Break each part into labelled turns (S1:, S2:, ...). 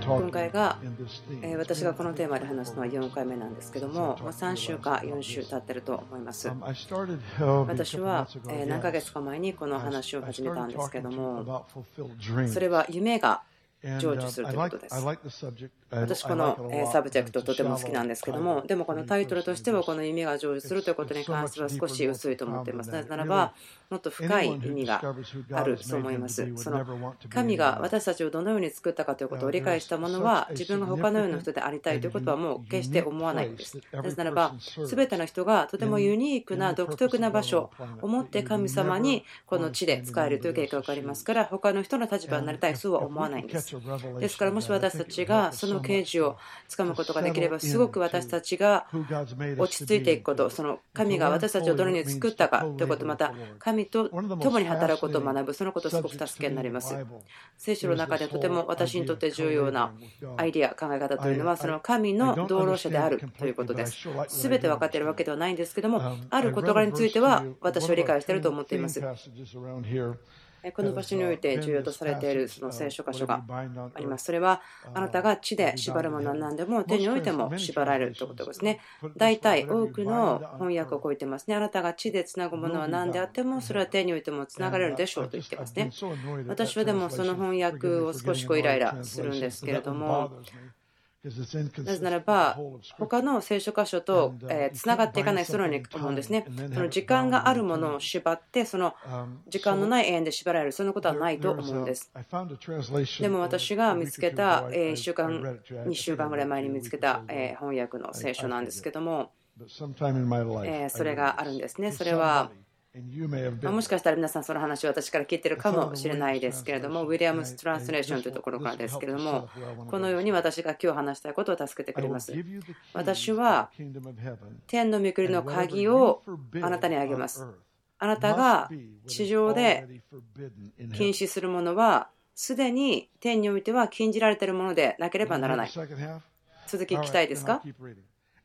S1: 今回が、え私がこのテーマで話すのは4回目なんですけども、3週か4週経ってると思います。私は何ヶ月か前にこの話を始めたんですけども、それは夢が成就するということです。私、この subject とても好きなんですけども、でもこのタイトルとしては、この意味が成就するということに関しては少し薄いと思っています。なぜならば、もっと深い意味があると思います。その神が私たちをどのように作ったかということを理解した者は、自分が他のような人でありたいということはもう決して思わないんです。なぜならば、すべての人がとてもユニークな独特な場所を持って神様にこの地で使えるという計画がありますから、他の人の立場になりたい、そうは思わないんです。ですから、もし私たちがその啓示をつかむことができれば、すごく私たちが落ち着いていくこと、その神が私たちをどのように作ったかということ、また神と共に働くことを学ぶ、そのことすごく助けになります。聖書の中でとても私にとって重要なアイデア、考え方というのは、その神の道路者であるということです。すべて分かっているわけではないんですけども、ある事柄については私は理解していると思っています。この場所において重要とされているその聖書箇所があります。それはあなたが地で縛るものは何でも手においても縛られるということですね。大体多くの翻訳を超えてますね。あなたが地でつなぐものは何であってもそれは手においてもつながれるでしょうと言ってますね。私はでもその翻訳を少しこうイライラするんですけれども。なぜならば、他の聖書箇所とつながっていかないそのように思うんですね。その時間があるものを縛って、その時間のない永遠で縛られる、そんなことはないと思うんです。でも私が見つけた、1週間、2週間ぐらい前に見つけた翻訳の聖書なんですけども、それがあるんですね。それはもしかしたら皆さんその話を私から聞いてるかもしれないですけれども、ウィリアムス・トランスレーションというところからですけれども、このように私が今日話したいことを助けてくれます。私は天の御国の鍵をあなたにあげます。あなたが地上で禁止するものは、すでに天においては禁じられているものでなければならない。続き聞きたいですか？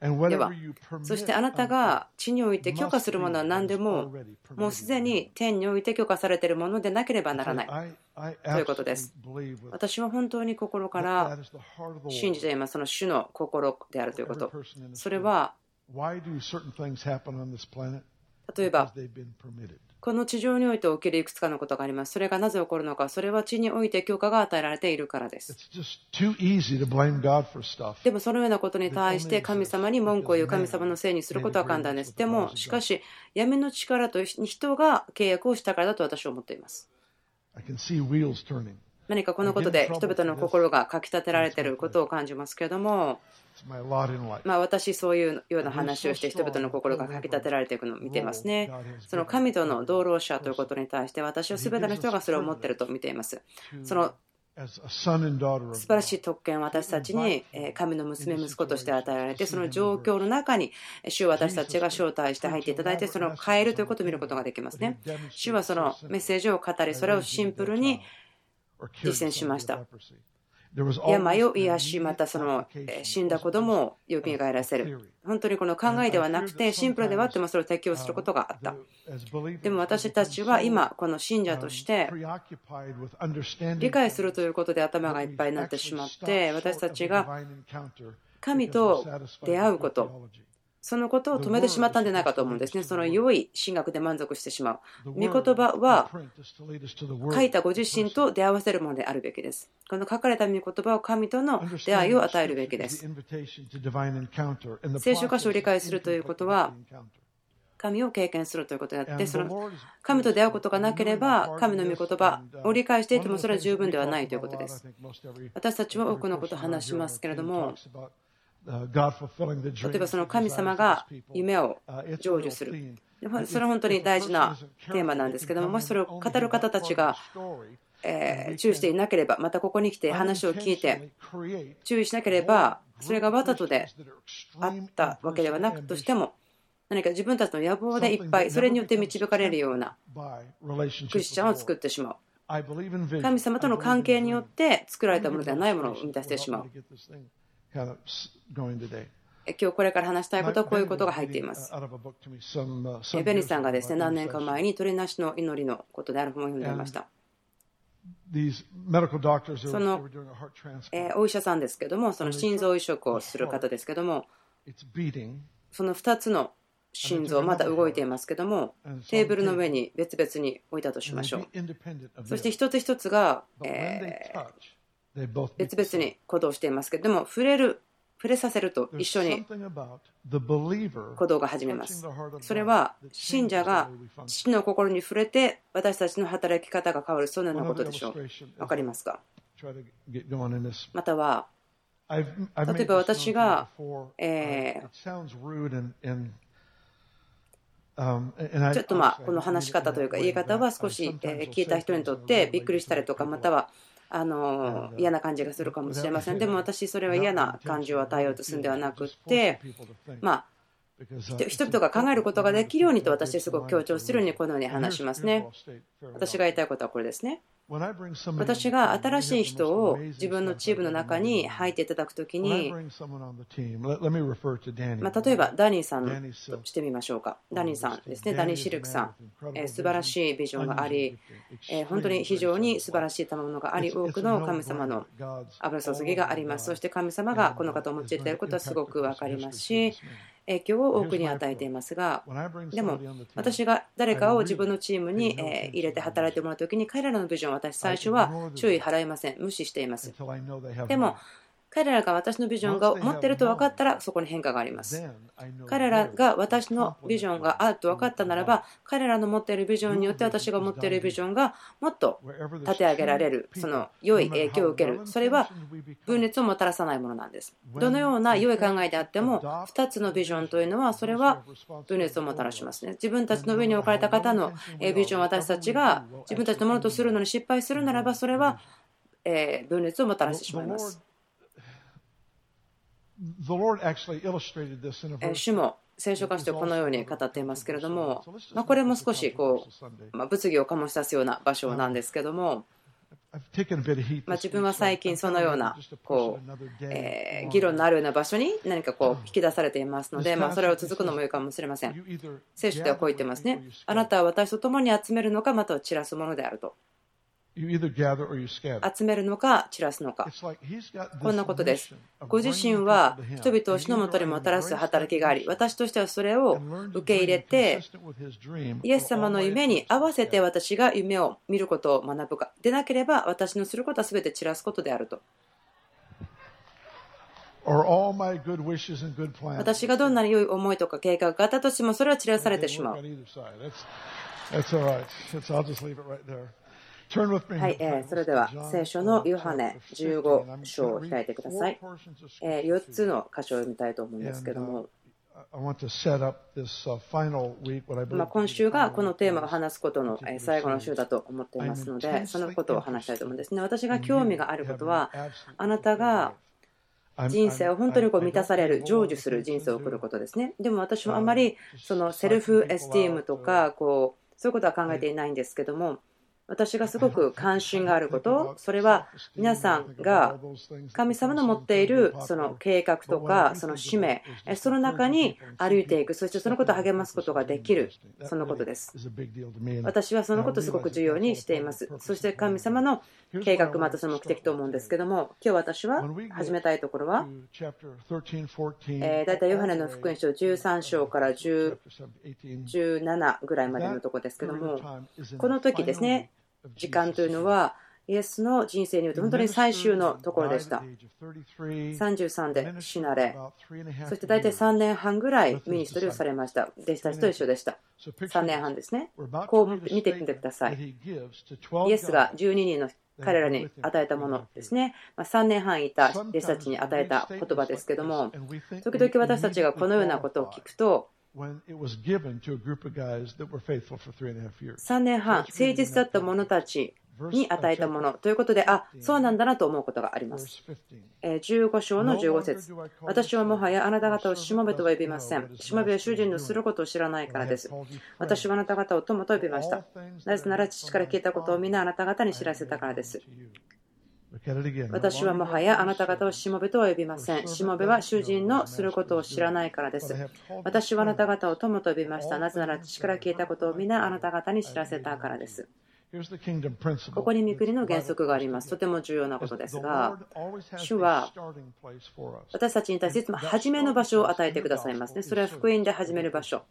S1: では、そしてあなたが地において許可するものは何でも、もうすでに天において許可されているものでなければならない。ということです。私は本当に心から信じています、その主の心であるということ。それは、例えば、この地上において起きるいくつかのことがあります。それがなぜ起こるのか、それは地において許可が与えられているからです。でもそのようなことに対して神様に文句を言う神様のせいにすることは簡単です。でも、しかし、闇の力と人が契約をしたからだと私は思っています。何かこのことで人々の心がかきたてられていることを感じますけれども、まあ、私、そういうような話をして人々の心がかきたてられていくのを見ていますね。その神との同労者ということに対して私は全ての人がそれを持っていると見ています。その素晴らしい特権を私たちに神の娘、息子として与えられて、その状況の中に主を私たちが招待して入っていただいて、その変えるということを見ることができますね。主はそのメッセージを語り、それをシンプルに実践しました。病を癒し、またその死んだ子供をよみがえらせる。本当にこの考えではなくて、シンプルではあってもそれを適用することがあった。でも私たちは今、この信者として理解するということで頭がいっぱいになってしまって、私たちが神と出会うこと、そのことを止めてしまったんじゃないかと思うんですね。その良い神学で満足してしまう。御言葉は書いたご自身と出会わせるものであるべきです。この書かれた御言葉を神との出会いを与えるべきです。聖書箇所を理解するということは、神を経験するということであって、その神と出会うことがなければ、神の御言葉を理解していてもそれは十分ではないということです。私たちは多くのことを話しますけれども、例えばその神様が夢を成就する。それは本当に大事なテーマなんですけども、もしそれを語る方たちがえ注意していなければ、またここに来て話を聞いて注意しなければ、それがわざとであったわけではなくとしても、何か自分たちの野望でいっぱい、それによって導かれるようなクリスチャンを作ってしまう。神様との関係によって作られたものではないものを生み出してしまう。今日これから話したいことはこういうことが入っています。ベニさんがですね何年か前に鳥なしの祈りのことである本を読んでいました。その、えお医者さんですけども、その心臓移植をする方ですけども、その2つの心臓、まだ動いていますけども、テーブルの上に別々に置いたとしましょう。そして一つ一つが、えー、別々に行動していますけども、触れる、触れさせると一緒に行動が始めます。それは信者が父の心に触れて私たちの働き方が変わる、そのようなことでしょう。分かりますか？または、例えば私が、えーちょっとまあこの話し方というか言い方は少し聞いた人にとってびっくりしたりとかまたはあの嫌な感じがするかもしれません。でも私それは嫌な感じを与えようとするんではなくってまあ人々が考えることができるようにと私すごく強調するようにこのように話しますね。私が言いたいことはこれですね私が新しい人を自分のチームの中に入っていただくときに、まあ、例えばダニーさんとしてみましょうか。ダニーさんですね、ダニー・シルクさん、えー、素晴らしいビジョンがあり、えー、本当に非常に素晴らしい賜物があり、多くの神様の油注ぎがあります。そして神様がこの方を用いていることはすごく分かりますし、影響を多くに与えていますが、でも私が誰かを自分のチームに入れて働いてもらうときに彼らのビジョンを私最初は注意払いません。無視しています。でも彼らが私のビジョンが持っていると分かったらそこに変化があります。彼らが私のビジョンがあると分かったならば彼らの持っているビジョンによって私が持っているビジョンがもっと立て上げられるその良い影響を受けるそれは分裂をもたらさないものなんです。どのような良い考えであっても2つのビジョンというのはそれは分裂をもたらしますね。自分たちの上に置かれた方のビジョンを私たちが自分たちのものとするのに失敗するならばそれは分裂をもたらしてしまいます。主も聖書箇所でこのように語っていますけれども、まあ、これも少しこう、まあ、物議を醸し出すような場所なんですけども、まあ、自分は最近そのようなこう、えー、議論のあるような場所に何かこう引き出されていますので、まあ、それを続くのもいいかもしれません。聖書ではこう言ってますね。あなたは私と共に集めるのか、または散らすものであると。集めるのか散らすのか。こんなことです。ご自身は人々を死のもとにもたらす働きがあり私としてはそれを受け入れてイエス様の夢に合わせて私が夢を見ることを学ぶか。でなければ私のすることは全て散らすことであると。私がどんなに良い思いとか計画があったとしてもそれは散らされてしまう。はい、えー、それでは聖書のヨハネ15章を開いてください。えー、4つの箇所を読みたいと思うんですけども。ま今週がこのテーマを話すことの最後の週だと思っていますので、そのことを話したいと思うんですね。私が興味があることは、あなたが人生を本当にこう満たされる、成就する人生を送ることですね。でも私はあまりそのセルフエスティームとかこうそういうことは考えていないんですけども、私がすごく関心があること、それは皆さんが神様の持っているその計画とかその使命、その中に歩いていく、そしてそのことを励ますことができる、そのことです。私はそのことをすごく重要にしています。そして神様の計画、またその目的と思うんですけども、今日私は始めたいところは、え大体ヨハネの福音書13章から17ぐらいまでのところですけども、この時ですね、時間というのは、イエスの人生によって本当に最終のところでした。33で死なれ、そして大体3年半ぐらいミニストリーをされました。弟子たちと一緒でした。3年半ですね。こう見てみてください。イエスが12人の彼らに与えたものですね。3年半いた弟子たちに与えた言葉ですけども、時々私たちがこのようなことを聞くと、3年半、誠実だった者たちに与えたものということで、あそうなんだなと思うことがあります。15章の15節私はもはやあなた方をしもべとは呼びません。しもべは主人のすることを知らないからです。私はあなた方を友と呼びました。なぜなら父から聞いたことを皆あなた方に知らせたからです。私はもはやあなた方をしもべとは呼びません。しもべは主人のすることを知らないからです。私はあなた方を友と呼びました。なぜなら父から聞いたことを皆あなた方に知らせたからです。ここに御国の原則があります。とても重要なことですが、主は私たちに対していつも初めの場所を与えてくださいますね。それは福音で始める場所。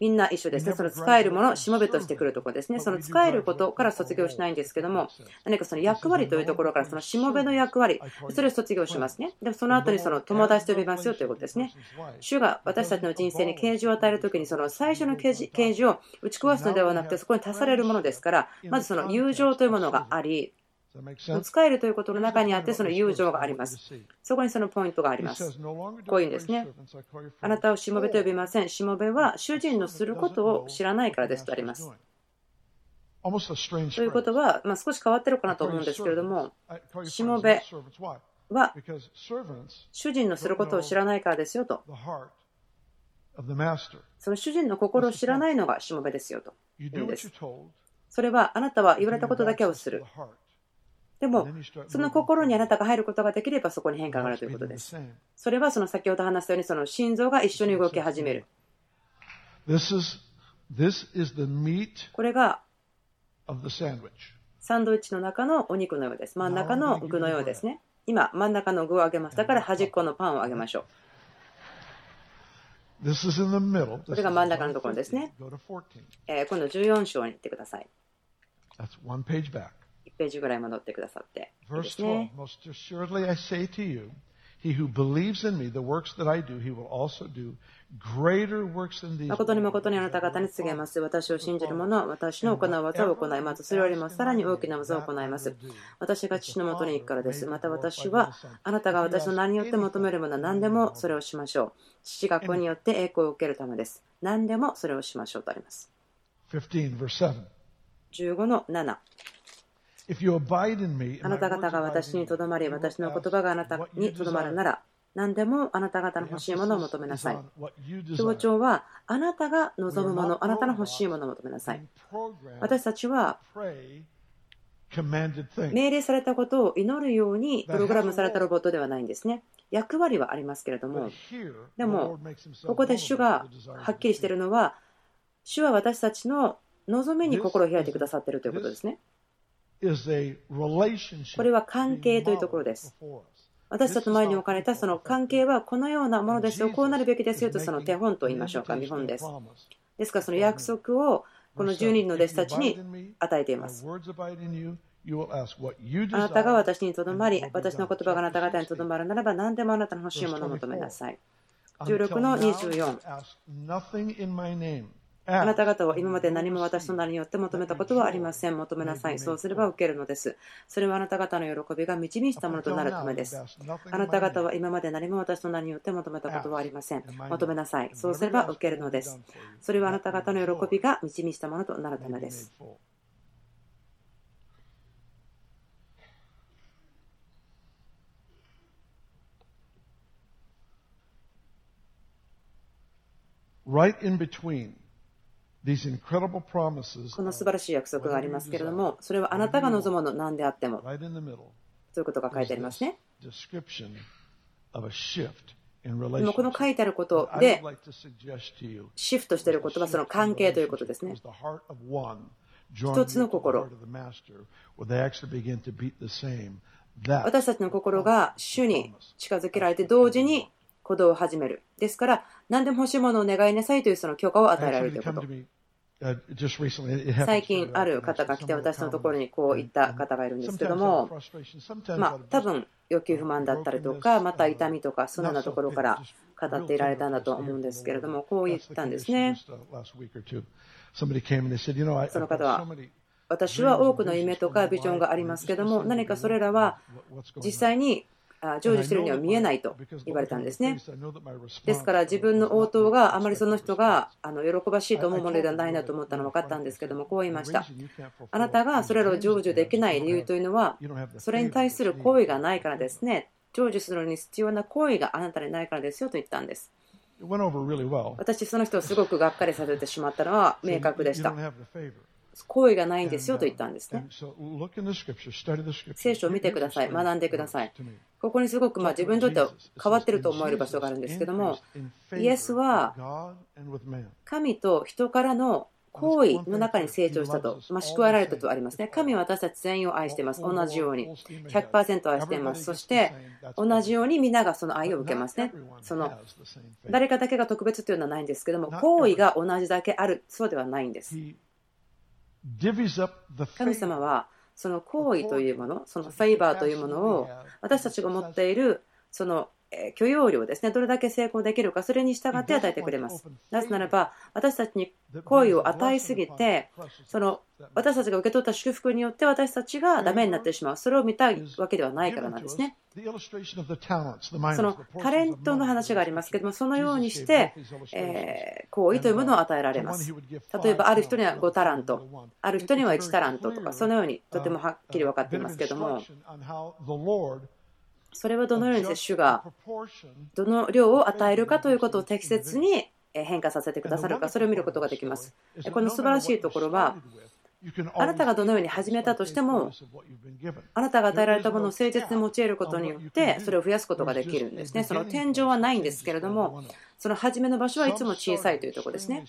S1: みんな一緒ですね。その使えるもの、しもべとしてくるところですね。その使えることから卒業しないんですけども、何かその役割というところから、そのしもべの役割、それを卒業しますね。でもその後にその友達と呼びますよということですね。主が私たちの人生に啓示を与えるときに、その最初の啓示を打ち壊すのではなくて、そこに足されるものですから、まずその友情というものがあり、使えるということの中にあって、その友情があります。そこにそのポイントがあります。こういうんですね。あなたをしもべと呼びません。しもべは主人のすることを知らないからですとあります。ということは、まあ、少し変わってるかなと思うんですけれども、しもべは主人のすることを知らないからですよと。その主人の心を知らないのがしもべですよというんです。それはあなたは言われたことだけをする。でも、その心にあなたが入ることができればそこに変化があるということです。それはその先ほど話したようにその心臓が一緒に動き始める。これがサンドイッチの中のお肉のようです。真ん中の具のようですね。今、真ん中の具をあげましたから端っこのパンをあげましょう。これが真ん中のところですね。えー、今度14章に行ってください。1ページぐらい戻ってくださって。いいですね。He who believes in me, the works that I do, he will also do greater works than these. 誠に誠にあなた方に告げます。私を信じる者は私の行う技を行います。それよりもさらに大きな技を行います。私が父のもとに行くからです。また私はあなたが私の何によって求めるものは何でもそれをしましょう。父が子によって栄光を受けるためです。何でもそれをしましょうとあります。15の7。あなた方が私にとどまり、私の言葉があなたにとどまるなら、何でもあなた方の欲しいものを求めなさい。強調は、あなたが望むもの、あなたの欲しいものを求めなさい。私たちは、命令されたことを祈るようにプログラムされたロボットではないんですね。役割はありますけれども、でも、ここで主がはっきりしているのは、主は私たちの望みに心を開いてくださっているということですね。これは関係というところです。私たちの前に置かれたその関係はこのようなものですよ、こうなるべきですよとその手本と言いましょうか、見本です。ですからその約束をこの10人の弟子たちに与えています。あなたが私にとどまり、私の言葉があなた方にとどまるならば何でもあなたの欲しいものを求めなさい。16の24。あなた方は今まで何も私の名によって求めたことはありません。求めなさい。そうすれば受けるのです。それはあなた方の喜びが導したものとなるためです。あなた方は今まで何も私の名によって求めたことはありません。求めなさい。そうすれば受けるのです。それはあなた方の喜びが導したものとなるためです。
S2: right in between
S1: この素晴らしい約束がありますけれども、それはあなたが望むの何であっても、そういうことが書いてありますね。でもこの書いてあることで、シフトしていることはその関係ということですね。一つの心。私たちの心が主に近づけられて同時に鼓動を始める。ですから、何でも欲しいものを願いなさいというその許可を与えられるということ。最近ある方が来て私のところにこう言った方がいるんですけども、まあ、多分欲求不満だったりとか、また痛みとか、そのようなところから語っていられたんだと思うんですけれども、こう言ったんですね。その方は、私は多くの夢とかビジョンがありますけども、何かそれらは実際に成就しているには見えないと言われたんですね。ですから自分の応答があまりその人があの喜ばしいと思うものではないなと思ったのが分かったんですけども、こう言いました。あなたがそれらを成就できない理由というのは、それに対する行為がないからですね。成就するのに必要な行為があなたにないからですよと言ったんです。私、その人をすごくがっかりさせてしまったのは明確でした。行為がないんですよと言ったんですね。聖書を見てください、学んでください。ここにすごくま自分にとっては変わってると思える場所があるんですけども、イエスは神と人からの行為の中に成長したと、まあ、救われたとありますね。神は私たち全員を愛しています。同じように。100%愛しています。そして、同じように皆がその愛を受けますね。その誰かだけが特別というのはないんですけども、行為が同じだけある、そうではないんです。神様はその行為というもの、そのフェイバーというものを私たちが持っているその許容量ですね、どれだけ成功できるか、それに従って与えてくれます。なぜならば、私たちに好意を与えすぎて、その私たちが受け取った祝福によって私たちがダメになってしまう、それを見たいわけではないからなんですね。そのタレントの話がありますけども、そのようにして、えー、行為というものを与えられます。例えば、ある人には5タラント、ある人には1タラントとか、そのようにとてもはっきり分かっていますけども。それはどのように主がどの量を与えるかということを適切に変化させてくださるか、それを見ることができます。この素晴らしいところは、あなたがどのように始めたとしても、あなたが与えられたものを誠実に用いることによって、それを増やすことができるんですね。その天井はないんですけれども、その始めの場所はいつも小さいというところですね。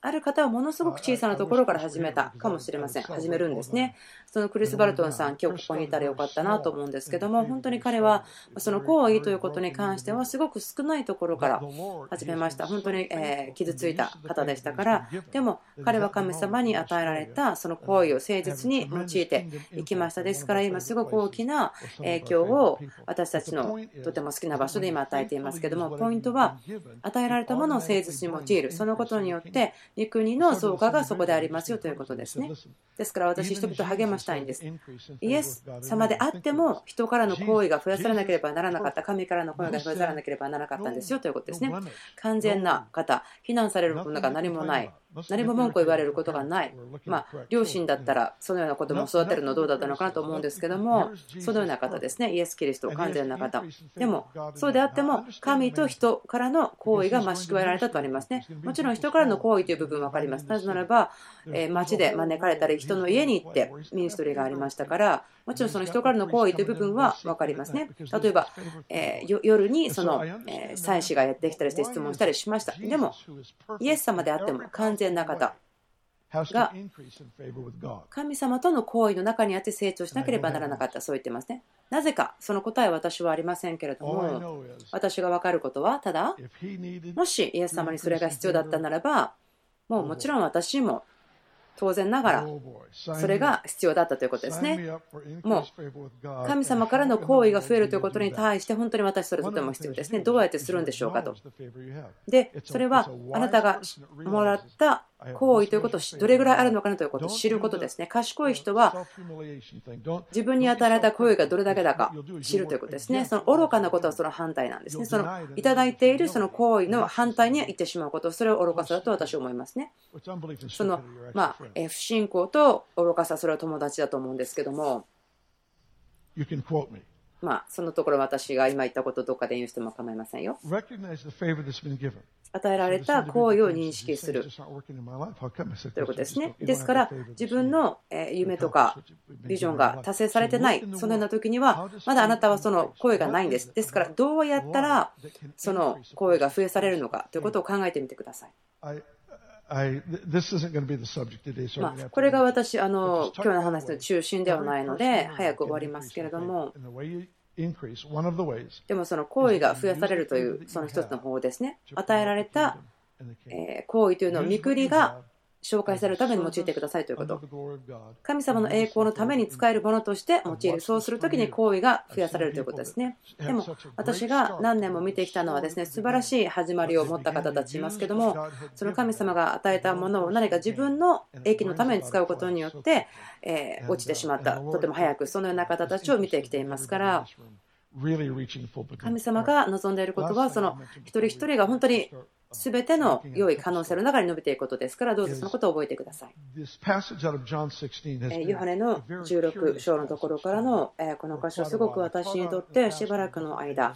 S1: ある方はものすごく小さなところから始めたかもしれません。始めるんですね。そのクリス・バルトンさん、今日ここにいたらよかったなと思うんですけども、本当に彼はその行為ということに関してはすごく少ないところから始めました。本当にえ傷ついた方でしたから、でも彼は神様に与えられたその行為を誠実に用いていきました。ですから今すごく大きな影響を私たちのとても好きな場所で今与えていますけども、ポイントは与えられたものを誠実に用いる、そのことによって、御国の増加がそこでありますよということですね。ですから、私、人々を励ましたいんです。イエス様であっても、人からの行為が増やされなければならなかった、神からの声が増やされなければならなかったんですよということですね。完全な方、非難されるものが何もない。何も文句を言われることがない、まあ、両親だったらそのような子供を育てるのどうだったのかなと思うんですけども、そのような方ですね、イエス・キリスト、完全な方。でも、そうであっても、神と人からの行為が増し加えられたとありますね。もちろん人からの行為という部分分かります。なぜならば、え街で招かれたり、人の家に行ってミニストリーがありましたから、もちろんその人からの行為という部分は分かりますね。例えば、え夜にその、え祭司がやってきたりして質問したりしました。でも、イエス様であっても完全な方。が神様との行為の中にあって成長しなければならなかったそう言ってますね。なぜかその答えは私はありませんけれども私が分かることはただもしイエス様にそれが必要だったならばもうもちろん私も当然ながらそれが必要だったということですね。もう神様からの行為が増えるということに対して本当に私それとても必要ですね。どうやってするんでしょうかと。で、それはあなたがもらった行為ということをどれぐらいあるのかなということを知ることですね。賢い人は自分に与えられた行為がどれだけだか知るということですね。その愚かなことはその反対なんですね。そのいただいているその行為の反対に行ってしまうこと、それを愚かさだと私は思いますね。そのまあ、不信仰と愚かさ、それは友達だと思うんですけども。まあ、そのところ私が今言ったことどっかで言うしても構いませんよ。与えられた行為を認識するということですね。ですから、自分の夢とかビジョンが達成されてない、そのような時には、まだあなたはその声がないんです。ですから、どうやったらその声が増えされるのかということを考えてみてください。まこれが私あの、今日の話の中心ではないので、早く終わりますけれども、でもその行為が増やされるというその一つの方法ですね。与えられた行為というのを見くりが紹介されるために用いてくださいということ。神様の栄光のために使えるものとして用いる。そうするときに行為が増やされるということですね。でも私が何年も見てきたのはですね、素晴らしい始まりを持った方たちいますけども、その神様が与えたものを何か自分の益のために使うことによって、え落ちてしまった。とても早くそのような方たちを見てきていますから、神様が望んでいることは、その一人一人が本当にすべての良い可能性の中に伸びていくことですから、どうぞそのことを覚えてください。ヨハネの16章のところからのこの箇所、すごく私にとってしばらくの間、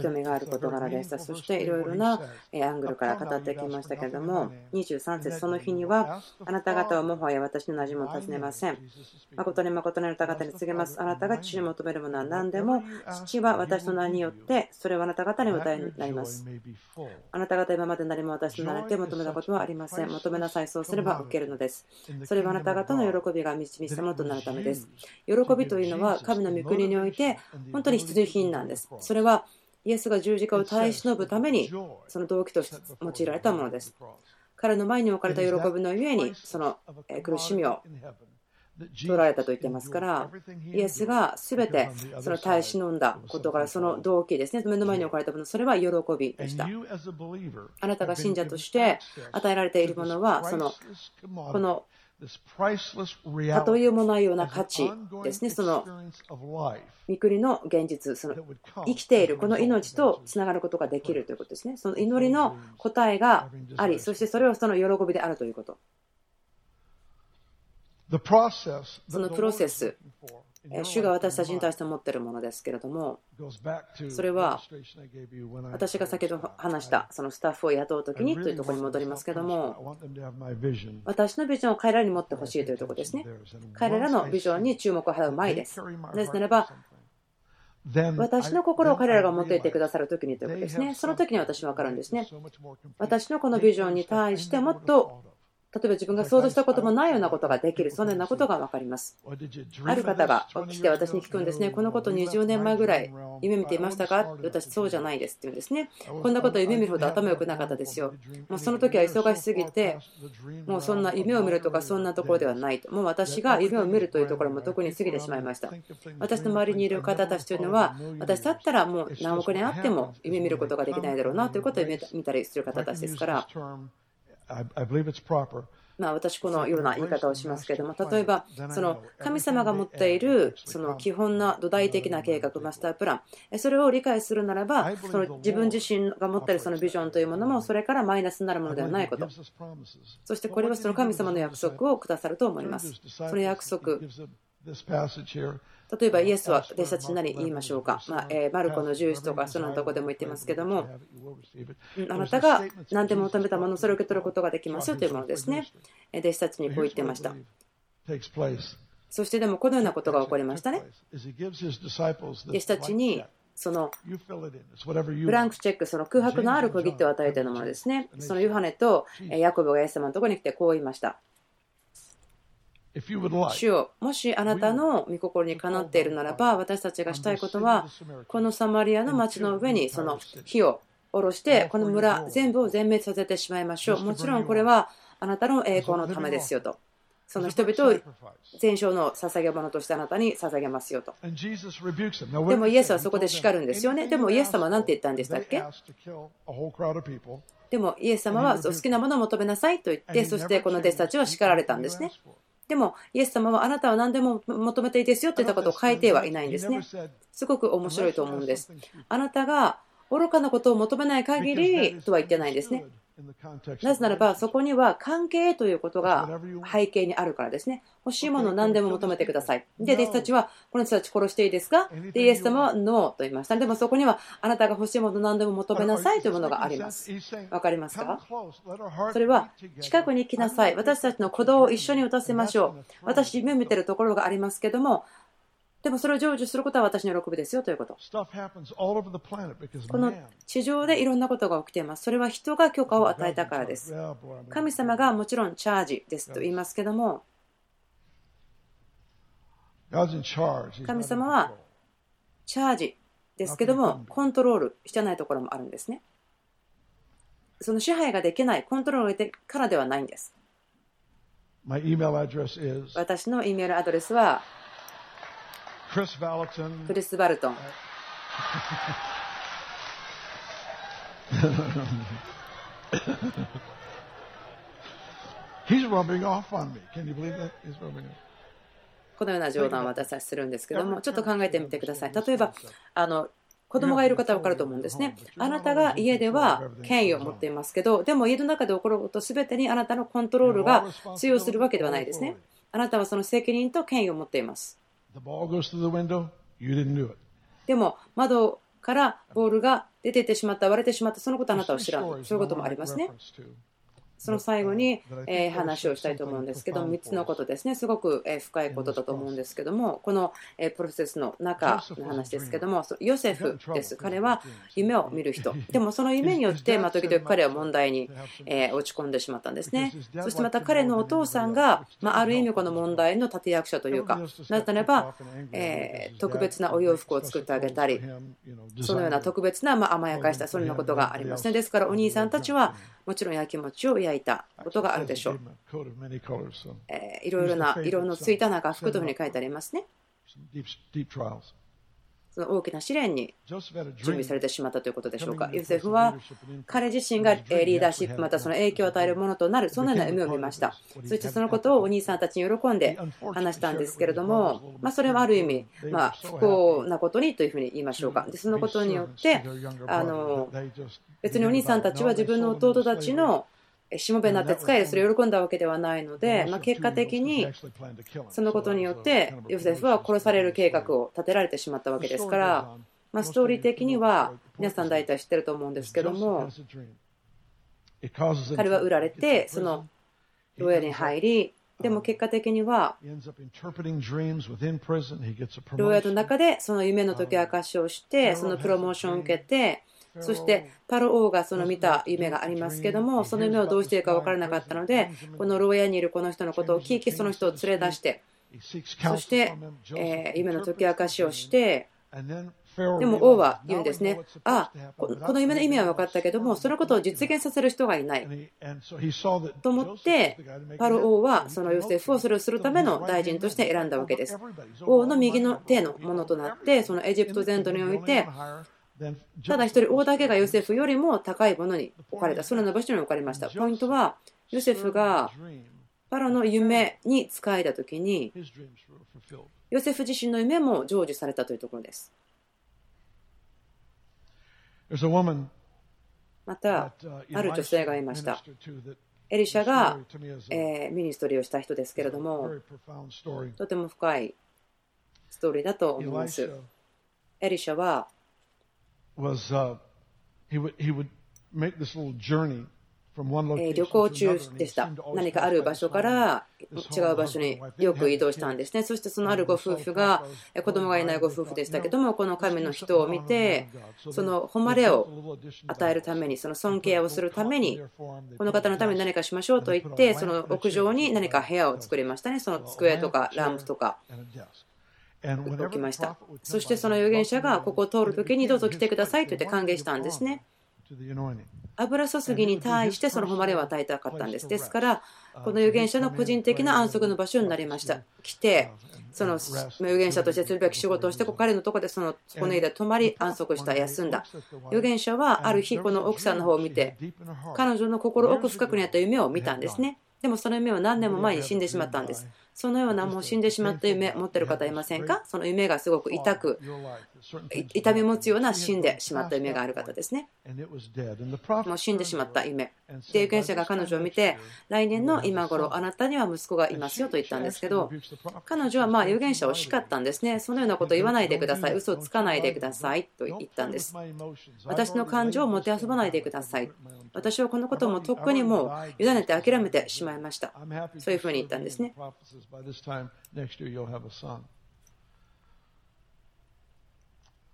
S1: 興味がある事柄でした。そしていろいろなアングルから語ってきましたけれども、23節、その日には、あなた方はもはや私の馴染みを尋ねません。誠に誠にあなた方に告げます。あなたが父に求めるものは何でも、父は私の名によって、それはあなた方にお答えになります。あなた方今まで何も私の名にて求めたことはありません。求めなさい、そうすれば受けるのです。それはあなた方の喜びが導き様となるためです。喜びというのは、神の御国において、本当に必需品なんです。それはイエスが十字架を耐え忍ぶためにその動機として用いられたものです。彼の前に置かれた喜びのゆえにその苦しみを取られたと言ってますから、イエスが全てその耐え忍んだことから、その動機ですね、目の前に置かれたもの、それは喜びでした。あなたが信者として与えられているものは、そのこのたというもないような価値ですね、その御国の現実、その生きているこの命とつながることができるということですね。その祈りの答えがあり、そしてそれをその喜びであるということ。そのプロセス、主が私たちに対して持っているものですけれども、それは私が先ほど話したそのスタッフを雇うときにというところに戻りますけれども、私のビジョンを彼らに持ってほしいというところですね。彼らのビジョンに注目を払う前です。なぜならば、私の心を彼らが持っていてくださるときにということですね。その時に私は分かるんですね。私のこのビジョンに対してもっと例えば自分が想像したこともないようなことができる、そのようなことが分かります。ある方が来て私に聞くんですね、このこと20年前ぐらい夢見ていましたか？私、そうじゃないですって言うんですね。こんなこと夢見るほど頭良くなかったですよ。もうその時は忙しすぎて、もうそんな夢を見るとかそんなところではないと。もう私が夢を見るというところも特に過ぎてしまいました。私の周りにいる方たちというのは、私だったらもう何億年あっても夢見ることができないだろうなということを見たりする方たちですから。まあ、私、このような言い方をしますけれども、例えば、その神様が持っているその基本な土台的な計画、マスタープラン、それを理解するならば、その自分自身が持っているそのビジョンというものも、それからマイナスになるものではないこと、そしてこれはその神様の約束をくださると思います。その約束例えばイエスは弟子たちに何言いましょうか、まあえマルコのジュースとかそのとこでも言ってますけども、あなたが何でも求めたもの、それを受け取ることができますよというものですね。弟子たちにこう言ってました。そしてでもこのようなことが起こりましたね。弟子たちにそのブランクチェック、その空白のある小切手を与えているものですね。そのヨハネとヤコブがイエス様のところに来てこう言いました。主よ。もしあなたの御心にかなっているならば、私たちがしたいことは、このサマリアの町の上にその火を下ろして、この村全部を全滅させてしまいましょう。もちろんこれはあなたの栄光のためですよと。その人々を全焼の捧げ物としてあなたに捧げますよと。でもイエスはそこで叱るんですよね。でもイエス様は何て言ったんでしたっけ？でもイエス様は好きなものを求めなさいと言って、そしてこの弟子たちは叱られたんですね。でも、イエス様はあなたは何でも求めていいですよって言ったことを変えてはいないんですね。すごく面白いと思うんです。あなたが愚かなことを求めない限りとは言ってないんですね。なぜならば、そこには関係ということが背景にあるからですね。欲しいものを何でも求めてください。で、弟子たちは、この人たち殺していいですか？で、イエス様はノーと言いました。でもそこには、あなたが欲しいものを何でも求めなさいというものがあります。わかりますか？それは、近くに来なさい。私たちの鼓動を一緒に打たせましょう。私、夢見てるところがありますけども、でもそれを成就することは私の喜びですよということ。この地上でいろんなことが起きています。それは人が許可を与えたからです。神様がもちろんチャージですと言いますけども、神様はチャージですけども、コントロールしてないところもあるんですね。その支配ができない、コントロールがでからではないんです。私の E メールアドレスは、クリス・バルトン。このような冗談を私たちするんですけども、ちょっと考えてみてください。例えば、あの子供がいる方は分かると思うんですね。あなたが家では権威を持っていますけど、でも家の中で起こることすべてにあなたのコントロールが通用するわけではないですね。あなたはその責任と権威を持っています。でも窓からボールが出ていってしまった、割れてしまった、そのことあなたは知らない。そういうこともありますね。その最後にえ話をしたいと思うんですけど3つのことですねすごくえ深いことだと思うんですけどもこのえプロセスの中の話ですけどもヨセフです。彼は夢を見る人。でもその夢によってま時々彼は問題にえ落ち込んでしまったんですね。そしてまた彼のお父さんがまある意味この問題の立役者というかなぜならばえ特別なお洋服を作ってあげたりそのような特別なま甘やかしたそんなことがありますね。ですからお兄さんたちはもちろんやきもちを焼いたことがあるでしょう。えー、いろいろな色のついた中服というふうに書いてありますね。その大きな試練に準備されてしまったということでしょうか。ヨセフは彼自身がリーダーシップ、またその影響を与えるものとなる、そのような夢を見ました。そしてそのことをお兄さんたちに喜んで話したんですけれども、まあ、それはある意味、まあ、不幸なことにというふうに言いましょうか。でそのことによってあの別にお兄さんたちは自分の弟たちのしもべになって使えるそれを喜んだわけではないので、まあ、結果的にそのことによってヨセフは殺される計画を立てられてしまったわけですから、まあ、ストーリー的には皆さん大体知ってると思うんですけども彼は売られてその牢屋に入りでも結果的には牢屋の中でその夢の解き明かしをしてそのプロモーションを受けてそしてパロ王がその見た夢がありますけどもその夢をどうしていいか分からなかったのでこの牢屋にいるこの人のことを聞きその人を連れ出してそして、え夢の解き明かしをしてでも王は言うんですね。あこの夢の意味は分かったけども、そのことを実現させる人がいない。と思って、パロ王はそのヨセフをそれをするための大臣として選んだわけです。王の右の手のものとなって、そのエジプト全土において、ただ一人王だけがヨセフよりも高いものに置かれた、その場所に置かれました。ポイントは、ヨセフがパロの夢に仕えたときに、ヨセフ自身の夢も成就されたというところです。また、ある女性がいました。エリシャが、えミニストリーをした人ですけれども、とても深いストーリーだと思います。エリシャは、was uh, he would he would make this little journey 旅行中でした。何かある場所から違う場所によく移動したんですね。そしてそのあるご夫婦が子供がいないご夫婦でしたけども、この神の人を見て、その誉れを与えるために、その尊敬をするために、この方のために何かしましょうと言って、その屋上に何か部屋を作りましたね。その机とかランプとか。起きましたそしてその預言者がここを通るときにどうぞ来てくださいと言って歓迎したんですね油注ぎに対してその誉れを与えたかったんですですからこの預言者の個人的な安息の場所になりました来てその預言者としてするべき仕事をして彼のところでそのこの家で泊まり安息した休んだ預言者はある日この奥さんの方を見て彼女の心奥深くにあった夢を見たんですねでもその夢は何年も前に死んでしまったんですそのようなもう死んでしまった夢持ってる方いませんかその夢がすごく痛く痛み持つような死んでしまった夢がある方ですね。もう死んでしまった夢。で預言者が彼女を見て来年の今頃あなたには息子がいますよと言ったんですけど彼女はまあ預言者を叱ったんですね。そのようなこと言わないでください。嘘をつかないでくださいと言ったんです。私の感情をもてあそばないでください。私はこのこともとっくにもう委ねて諦めてしまいました。そういうふうに言ったんですね by this time next year you'll have a son.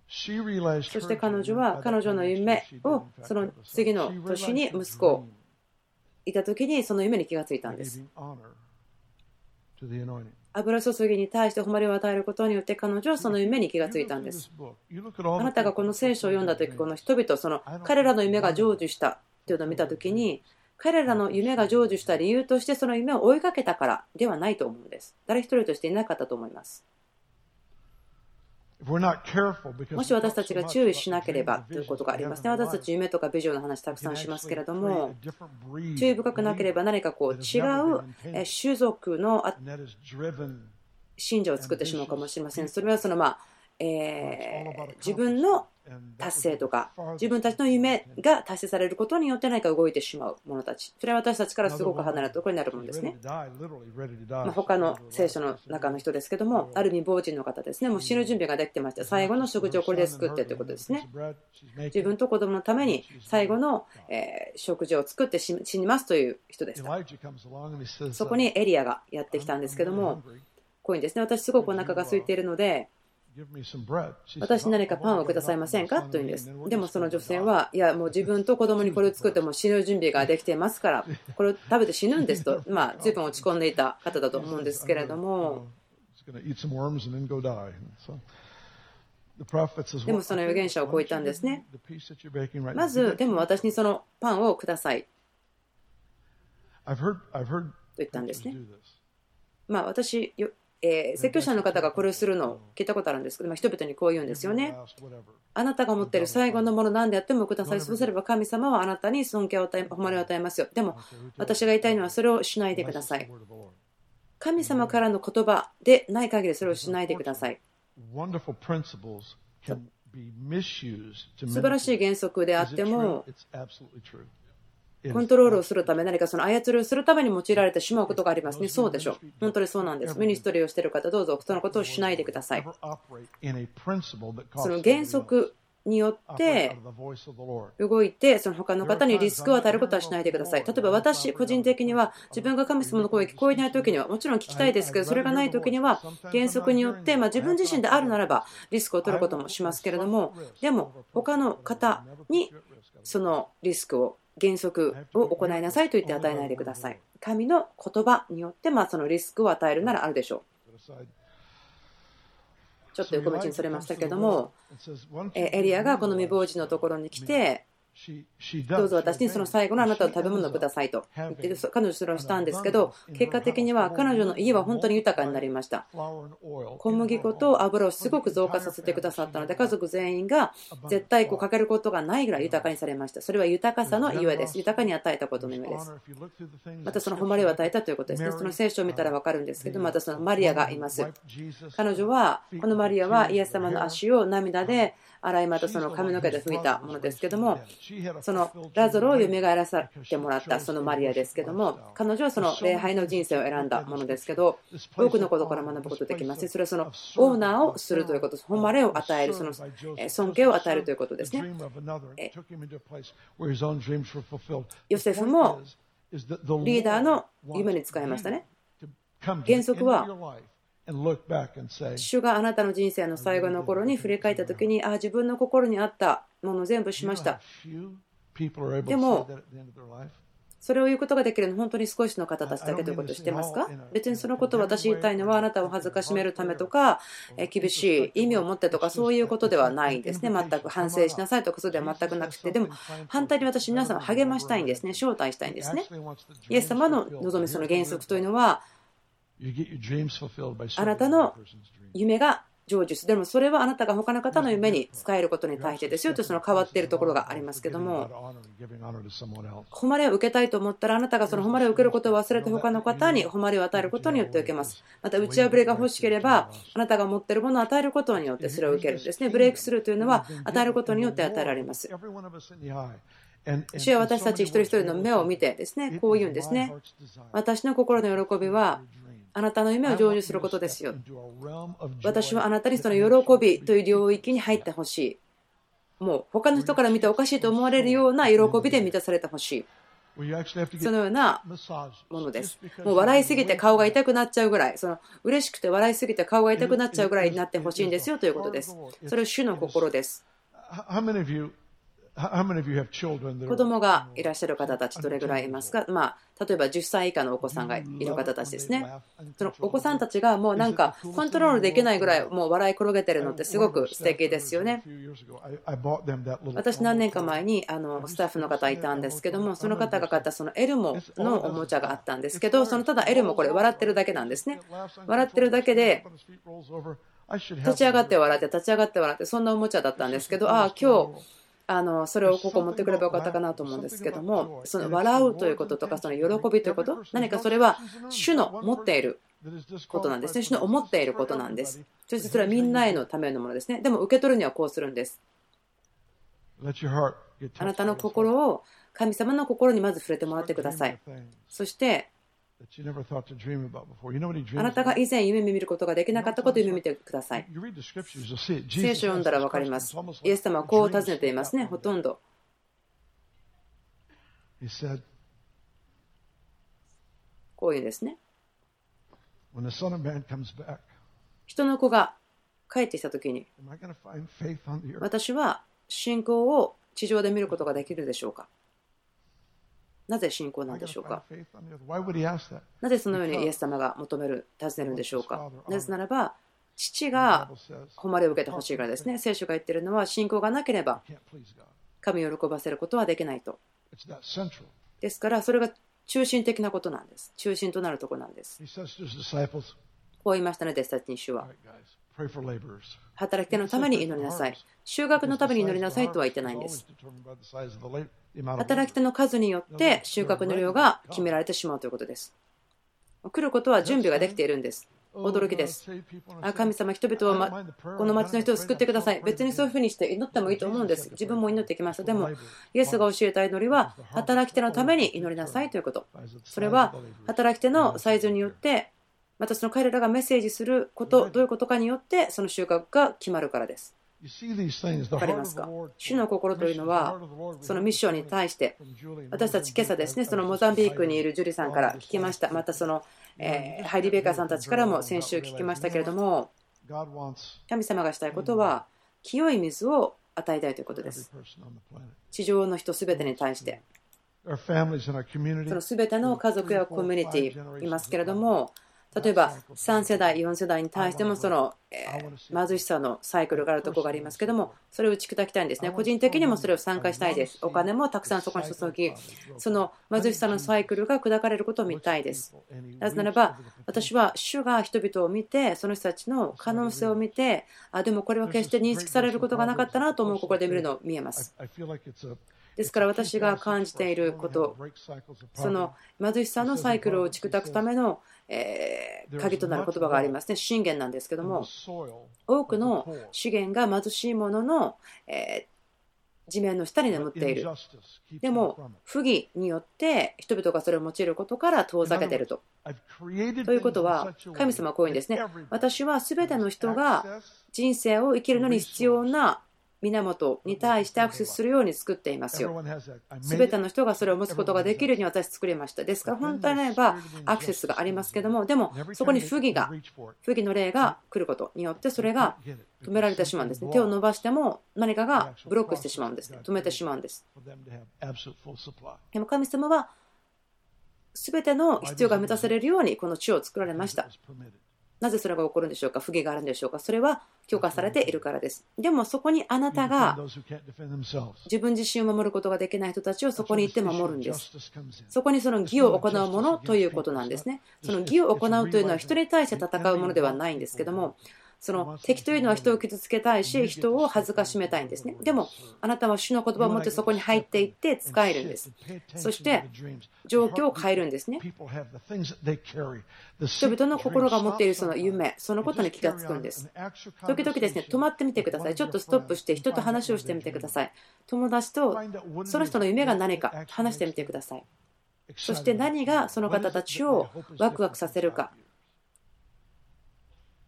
S1: そして彼女は彼女の夢をその次の年に息子をいた時にその夢に気がついたんです。油注ぎに対して誉れを与えることによって彼女はその夢に気がついたんです。あなたがこの聖書を読んだ時この人々その彼らの夢が成就したというのを見た時に彼らの夢が成就した理由としてその夢を追いかけたからではないと思うんです。誰一人としていなかったと思います。もし私たちが注意しなければということがありますね。私たち夢とかビジョンの話たくさんしますけれども、注意深くなければ何かこう違う種族の信者を作ってしまうかもしれません。それはそのまあ、えー、自分の達成とか自分たちの夢が達成されることによって何か動いてしまう者たち。それは私たちからすごく離れたところになるものですね、まあ、他の聖書の中の人ですけどもある未亡人の方ですね。もう死ぬ準備ができてました。最後の食事をこれで作ってということですね。自分と子供のために最後の食事を作って死にますという人でしたそこにエリアがやってきたんですけどもこういうんですね。私すごくお腹が空いているので私に何かパンをくださいませんか？と言うんです。でもその女性は、いや、もう自分と子供にこれを作っても死ぬ準備ができていますから、これを食べて死ぬんですと、まあ、随分落ち込んでいた方だと思うんですけれども、でもその預言者はこう言ったんですね。まず、でも私にそのパンをください。と言ったんですね。まあ私、えー、説教者の方がこれをするのを聞いたことあるんですけど、まあ、人々にこう言うんですよね。あなたが持っている最後のもの何であってもください。そうすれば神様はあなたに尊敬を与え、誉れを与えますよ。でも私が言いたいのはそれをしないでください。神様からの言葉でない限りそれをしないでください。素晴らしい原則であってもコントロールをするため、何かその操りをするために用いられてしまうことがありますね。そうでしょう。本当にそうなんです。ミニストリーをしている方、どうぞそのことをしないでください。その原則によって動いて、その他の方にリスクを与えることはしないでください。例えば私、個人的には自分が神様の声が聞こえないときには、もちろん聞きたいですけど、それがないときには、原則によって、ま自分自身であるならばリスクを取ることもしますけれども、でも他の方にそのリスクを原則を行いなさいと言って与えないでください。神の言葉によって、まあ、そのリスクを与えるならあるでしょう。ちょっと横道にそれましたけども、エリアがこの未亡人のところに来て、どうぞ私にその最後のあなたの食べ物をくださいと。言って彼女それをしたんですけど結果的には彼女の家は本当に豊かになりました。小麦粉と油をすごく増加させてくださったので家族全員が絶対こうかけることがないぐらい豊かにされました。それは豊かさのゆえです。豊かに与えたことのゆえです。またその誉れを与えたということですね。その聖書を見たら分かるんですけどまたそのマリアがいます。彼女はこのマリアはイエス様の足を涙で洗いまたその髪の毛で拭いたものですけどもそのラゾロを蘇らせてもらったそのマリアですけども彼女はその礼拝の人生を選んだものですけど多くのことから学ぶことできますそれはそのオーナーをするということ誉れを与えるその尊敬を与えるということですね。ヨセフもリーダーの夢に使いましたね。原則は主があなたの人生の最後の頃に振り返った時にあ自分の心にあったもの全部しました。でもそれを言うことができるのは本当に少しの方たちだけということを知ってますか別にそのことを私言いたいのはあなたを恥ずかしめるためとか厳しい意味を持ってとかそういうことではないんですね。全く反省しなさいとかそうでは全くなくて。でも反対に私皆さんを励ましたいんですね。招待したいんですねイエス様の望みその原則というのはあなたの夢が成就する。でもそれはあなたが他の方の夢に使えることに対してですよ。とその変わっているところがありますけども。誉れを受けたいと思ったらあなたがその誉れを受けることを忘れて他の方に誉れを与えることによって受けます。また打ち破りが欲しければあなたが持っているものを与えることによってそれを受ける。んですね。ブレイクスルーというのは与えることによって与えられます。主は私たち一人一人の目を見てですねこう言うんですね。私の心の喜びはあなたの夢を成就することですよ。私はあなたにその喜びという領域に入ってほしい。もう他の人から見ておかしいと思われるような喜びで満たされてほしい。そのようなものです。もう笑いすぎて顔が痛くなっちゃうぐらい、その嬉しくて笑いすぎて顔が痛くなっちゃうぐらいになってほしいんですよということです。それは主の心です。子供がいらっしゃる方たちどれぐらいいますか、まあ、例えば10歳以下のお子さんがいる方たちですね。そのお子さんたちがもうなんかコントロールできないぐらいもう笑い転げてるのってすごく素敵ですよね。私何年か前にあのスタッフの方いたんですけどもその方が買ったそのエルモのおもちゃがあったんですけどそのただエルモこれ笑ってるだけなんですね。笑ってるだけで立ち上がって笑って立ち上がって笑ってそんなおもちゃだったんですけどああ今日あのそれをここ持ってくればよかったかなと思うんですけどもその笑うということとかその喜びということ何かそれは主の持っていることなんですね。主の思っていることなんです。そしてそれはみんなへのためのものですね。でも受け取るにはこうするんです。あなたの心を神様の心にまず触れてもらってください。そして、あなたが以前夢見ることができなかったことを夢見てください。聖書を読んだら分かります。イエス様はこう尋ねていますね、ほとんど。こういうですね。人の子が帰ってきたときに、私は信仰を地上で見ることができるでしょうか？なぜ信仰なんでしょうか？なぜそのようにイエス様が求める、尋ねるんでしょうか？なぜならば、父が誉れを受けてほしいからですね。聖書が言っているのは、信仰がなければ神を喜ばせることはできないと。ですから、それが中心的なことなんです。中心となるところなんです。こう言いましたね、弟子たちに主は。働き手のために祈りなさい。修学のために祈りなさいとは言ってないんです。働き手の数によって収穫の量が決められてしまうということです。来ることは準備ができているんです。驚きです。神様、人々を、ま、この町の人を救ってください。別にそういうふうにして祈ってもいいと思うんです。自分も祈ってきました。でも、イエスが教えた祈りは、働き手のために祈りなさいということ。それは、働き手のサイズによってまたその彼らがメッセージすること、どういうことかによってその収穫が決まるからです。わかりますか？主の心というのは、そのミッションに対して、私たち今朝ですね、そのモザンビークにいるジュリさんから聞きました。またその、えハイリー・ベーカーさんたちからも先週聞きましたけれども、神様がしたいことは、清い水を与えたいということです。地上の人すべてに対して。そのすべての家族やコミュニティいますけれども、例えば3世代、4世代に対してもその、え貧しさのサイクルがあるところがありますけども、それを打ち砕きたいんですね。個人的にもそれを参加したいです。お金もたくさんそこに注ぎ、その貧しさのサイクルが砕かれることを見たいです。なぜならば、私は主が人々を見て、その人たちの可能性を見て、あ、でもこれは決して認識されることがなかったなと思うここで見るのを見えます。ですから私が感じていること、その貧しさのサイクルを打ち砕くためのえ鍵となる言葉がありますね。信玄なんですけども、多くの資源が貧しいものの、え地面の下に眠っている。でも、不義によって人々がそれを用いることから遠ざけていると。ということは、神様はこういうんですね。私は全ての人が人生を生きるのに必要な源に対してアクセスするように作っていますよ。すべての人がそれを持つことができるように私作りました。ですから本当に言えばアクセスがありますけども、でもそこに不義が、不義の例が来ることによってそれが止められてしまうんですね。手を伸ばしても何かがブロックしてしまうんですね。止めてしまうんです。でも神様は全ての必要が満たされるようにこの地を作られました。なぜそれが起こるんでしょうか？不義があるんでしょうか？それは許可されているからです。でもそこにあなたが自分自身を守ることができない人たちをそこに行って守るんです。そこにその義を行うものということなんですね。その義を行うというのは人に対して戦うものではないんですけども、その敵というのは人を傷つけたいし、人を恥ずかしめたいんですね。でも、あなたは主の言葉を持ってそこに入っていって使えるんです。そして、状況を変えるんですね。人々の心が持っているその夢、そのことに気がつくんです。時々ですね、止まってみてください。ちょっとストップして人と話をしてみてください。友達とその人の夢が何か話してみてください。そして何がその方たちをワクワクさせるか。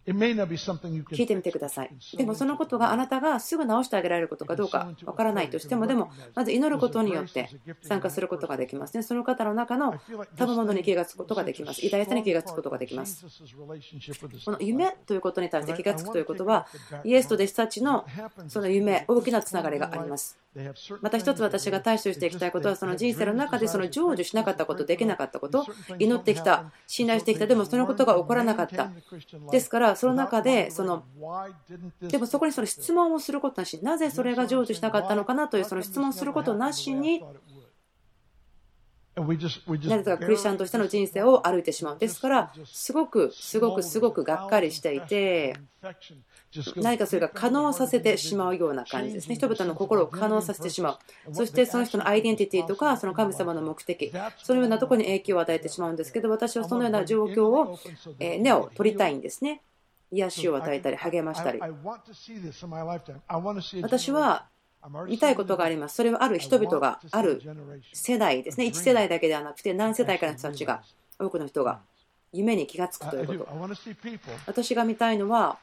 S1: 聞いてみてください。でもそのことがあなたがすぐ直してあげられることかどうかわからないとしても、でもまず祈ることによって参加することができますね。その方の中の賜物に気がつくことができます。偉大さに気がつくことができます。この夢ということに対して気がつくということは、イエスと弟子たちのその夢、大きなつながりがあります。また一つ私が対処していきたいことは、その人生の中でその成就しなかったこと、できなかったこと、祈ってきた、信頼してきた、でもそのことが起こらなかった。ですから、その中で、その、でもそこにその質問をすることなし、なぜそれが成就しなかったのかなというその質問することなしに、なぜかクリスチャンとしての人生を歩いてしまう。ですから、すごく、すごく、すごくがっかりしていて、何かそれが可能させてしまうような感じですね。人々の心を可能させてしまう。そしてその人のアイデンティティとか、その神様の目的、そのようなところに影響を与えてしまうんですけど、私はそのような状況を、え根を取りたいんですね。癒しを与えたり、励ましたり。私は見たいことがあります。それはある人々が、ある世代ですね。1世代だけではなくて、何世代かの人たちが、多くの人が夢に気がつくということ。私が見たいのは、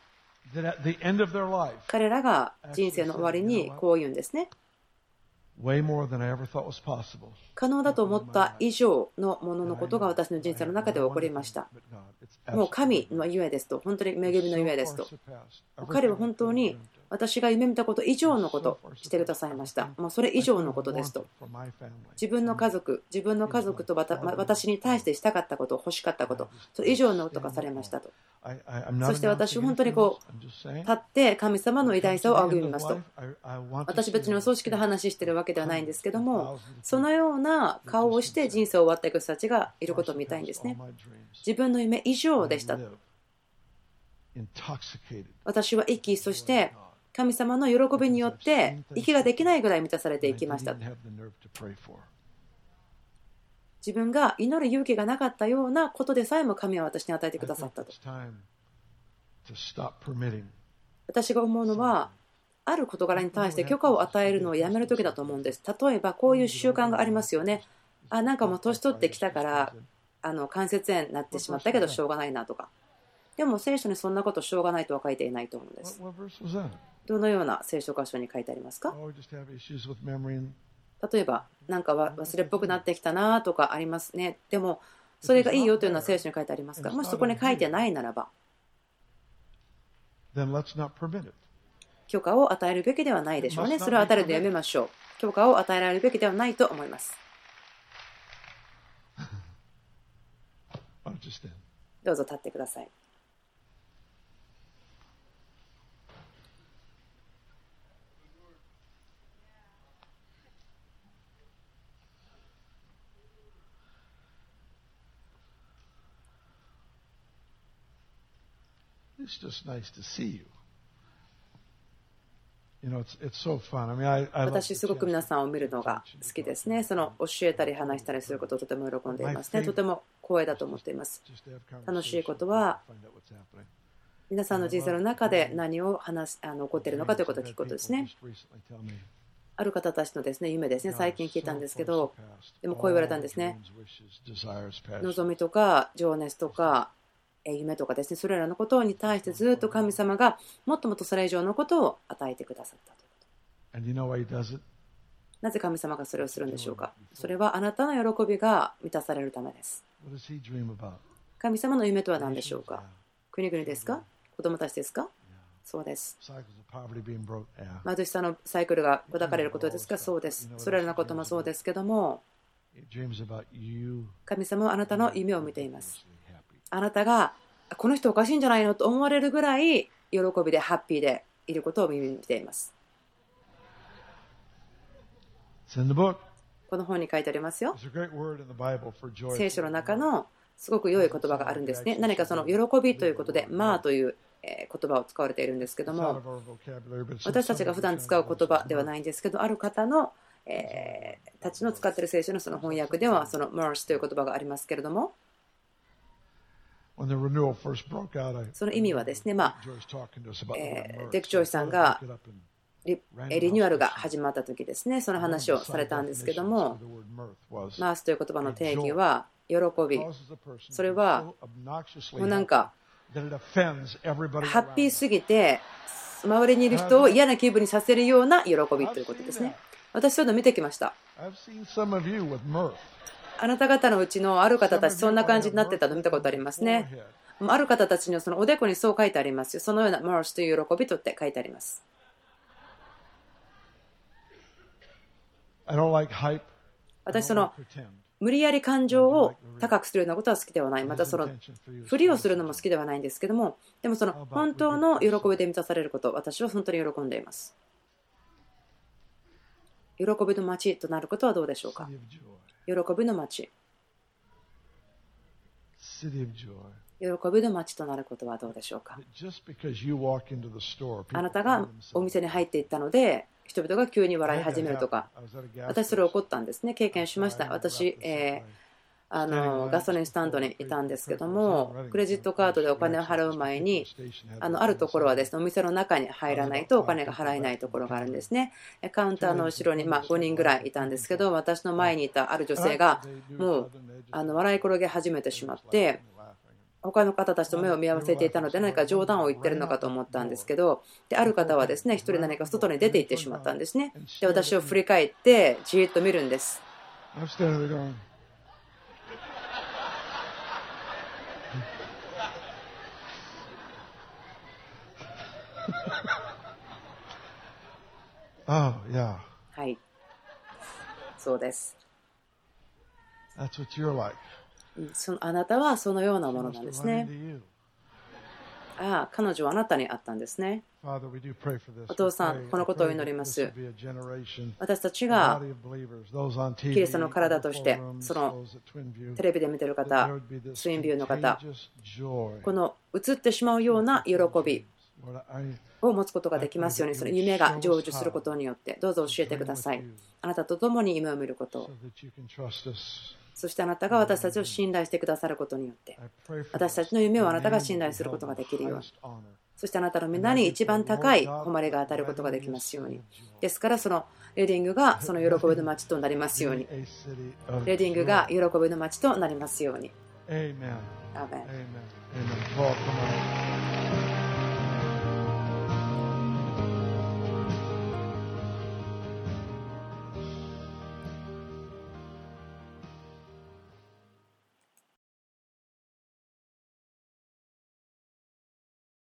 S1: 彼らが人生の終わりにこう言うんですね。可能だと思った以上のもののことが私の人生の中で起こりました。もう神のゆえですと、本当に恵みのゆえですと。彼は本当に私が夢見たこと以上のことをしてくださいました。もうそれ以上のことですと。自分の家族、自分の家族と私に対してしたかったこと、欲しかったこと、それ以上のことがされましたと。そして私、本当にこう、立って神様の偉大さを仰ぎますと。私別にお葬式で話してるわけではないんですけども、そのような顔をして人生を終わっていく人たちがいることを見たいんですね。自分の夢以上でした。私は息、そして神様の喜びによって息ができないぐらい満たされていきました。自分が祈る勇気がなかったようなことでさえも神は私に与えてくださったと。私が思うのは、ある事柄に対して許可を与えるのをやめる時だと思うんです。例えば、こういう習慣がありますよね。あ、なんかもう年取ってきたから、あの関節炎になってしまったけどしょうがないなとか。でも聖書にそんなことしょうがないとは書いていないと思うんです。どのような聖書箇所に書いてありますか？例えば、なんか忘れっぽくなってきたなとかありますね。でも、それがいいよというのは聖書に書いてありますか？もしそこに書いてないならば、許可を与えるべきではないでしょうね。それを与えるのやめましょう。許可を与えられるべきではないと思います。どうぞ立ってください。
S2: It's just nice to see you.
S1: 私、すごく皆さんを見るのが好きですね。その教えたり話したりすることをとても喜んでいますね。とても光栄だと思っています。楽しいことは、皆さんの人生の中で何を話すあの起こっているのかということを聞くことですね。ある方たちのですね夢ですね、最近聞いたんですけど、でもこう言われたんですね。望みとか情熱とか夢とかですね、それらのことに対してずっと神様がもっともっとそれ以上のことを与えてくださったと。いうこと。なぜ神様がそれをするんでしょうか？それはあなたの喜びが満たされるためです。神様の夢とは何でしょうか？国々ですか？子供たちですか？そうです。貧しさのサイクルが砕かれることですか？そうです。それらのこともそうですけども、神様はあなたの夢を見ています。あなたがこの人おかしいんじゃないのと思われるぐらい喜びでハッピーでいることを耳にしています。この本に書いてありますよ。聖書の中のすごく良い言葉があるんですね。何かその喜びということで、まあという言葉を使われているんですけども、私たちが普段使う言葉ではないんですけど、ある方の、えー、たちの使っている聖書のその翻訳では、その MERS という言葉がありますけれども、その意味はですね、まあえー、ディック・ジョイスさんがリリニューアルが始まった時ですね、その話をされたんですけども、マースという言葉の定義は、喜び、それはもうなんか、ハッピーすぎて、周りにいる人を嫌な気分にさせるような喜びということですね。私、そういうの見てきました。あなた方のうちのある方たち、そんな感じになってたの見たことありますね。ある方たちのそのおでこにそう書いてありますよ。そのようなマースという喜びとって書いてあります。私、その無理やり感情を高くするようなことは好きではない。またそのふりをするのも好きではないんですけども、でもその本当の喜びで満たされること、私は本当に喜んでいます。喜びの街となることはどうでしょうか？喜びの町。喜びの町となることはどうでしょうかあなたがお店に入っていったので、人々が急に笑い始めるとか、私それ起こったんですね、経験しました。私、えーあのガソリンスタンドにいたんですけども、クレジットカードでお金を払う前に、あのあるところはですねお店の中に入らないとお金が払えないところがあるんですね。カウンターの後ろにま5人ぐらいいたんですけど、私の前にいたある女性が、もうあの笑い転げ始めてしまって、他の方たちと目を見合わせていたので何か冗談を言ってるのかと思ったんですけどである方はですね一人何か外に出て行ってしまったんですね。で私を振り返ってじーっと見るんですはい。そうです。そのあなたはそのようなものなんですね。ああ、彼女はあなたにあったんですね。お父さん、このことを祈ります。私たちがキリストの体として、そのテレビで見てる方、ツインビューの方、この映ってしまうような喜びを持つことができますように、その夢が成就することによって、どうぞ教えてください。あなたと共に夢を見ること。を。そしてあなたが私たちを信頼してくださることによって、私たちの夢をあなたが信頼することができるように、そしてあなたの皆に一番高い誉れが当たることができますように。ですから、そのレディングがその喜びの街となりますように。レディングが喜びの街となりますように。アーメン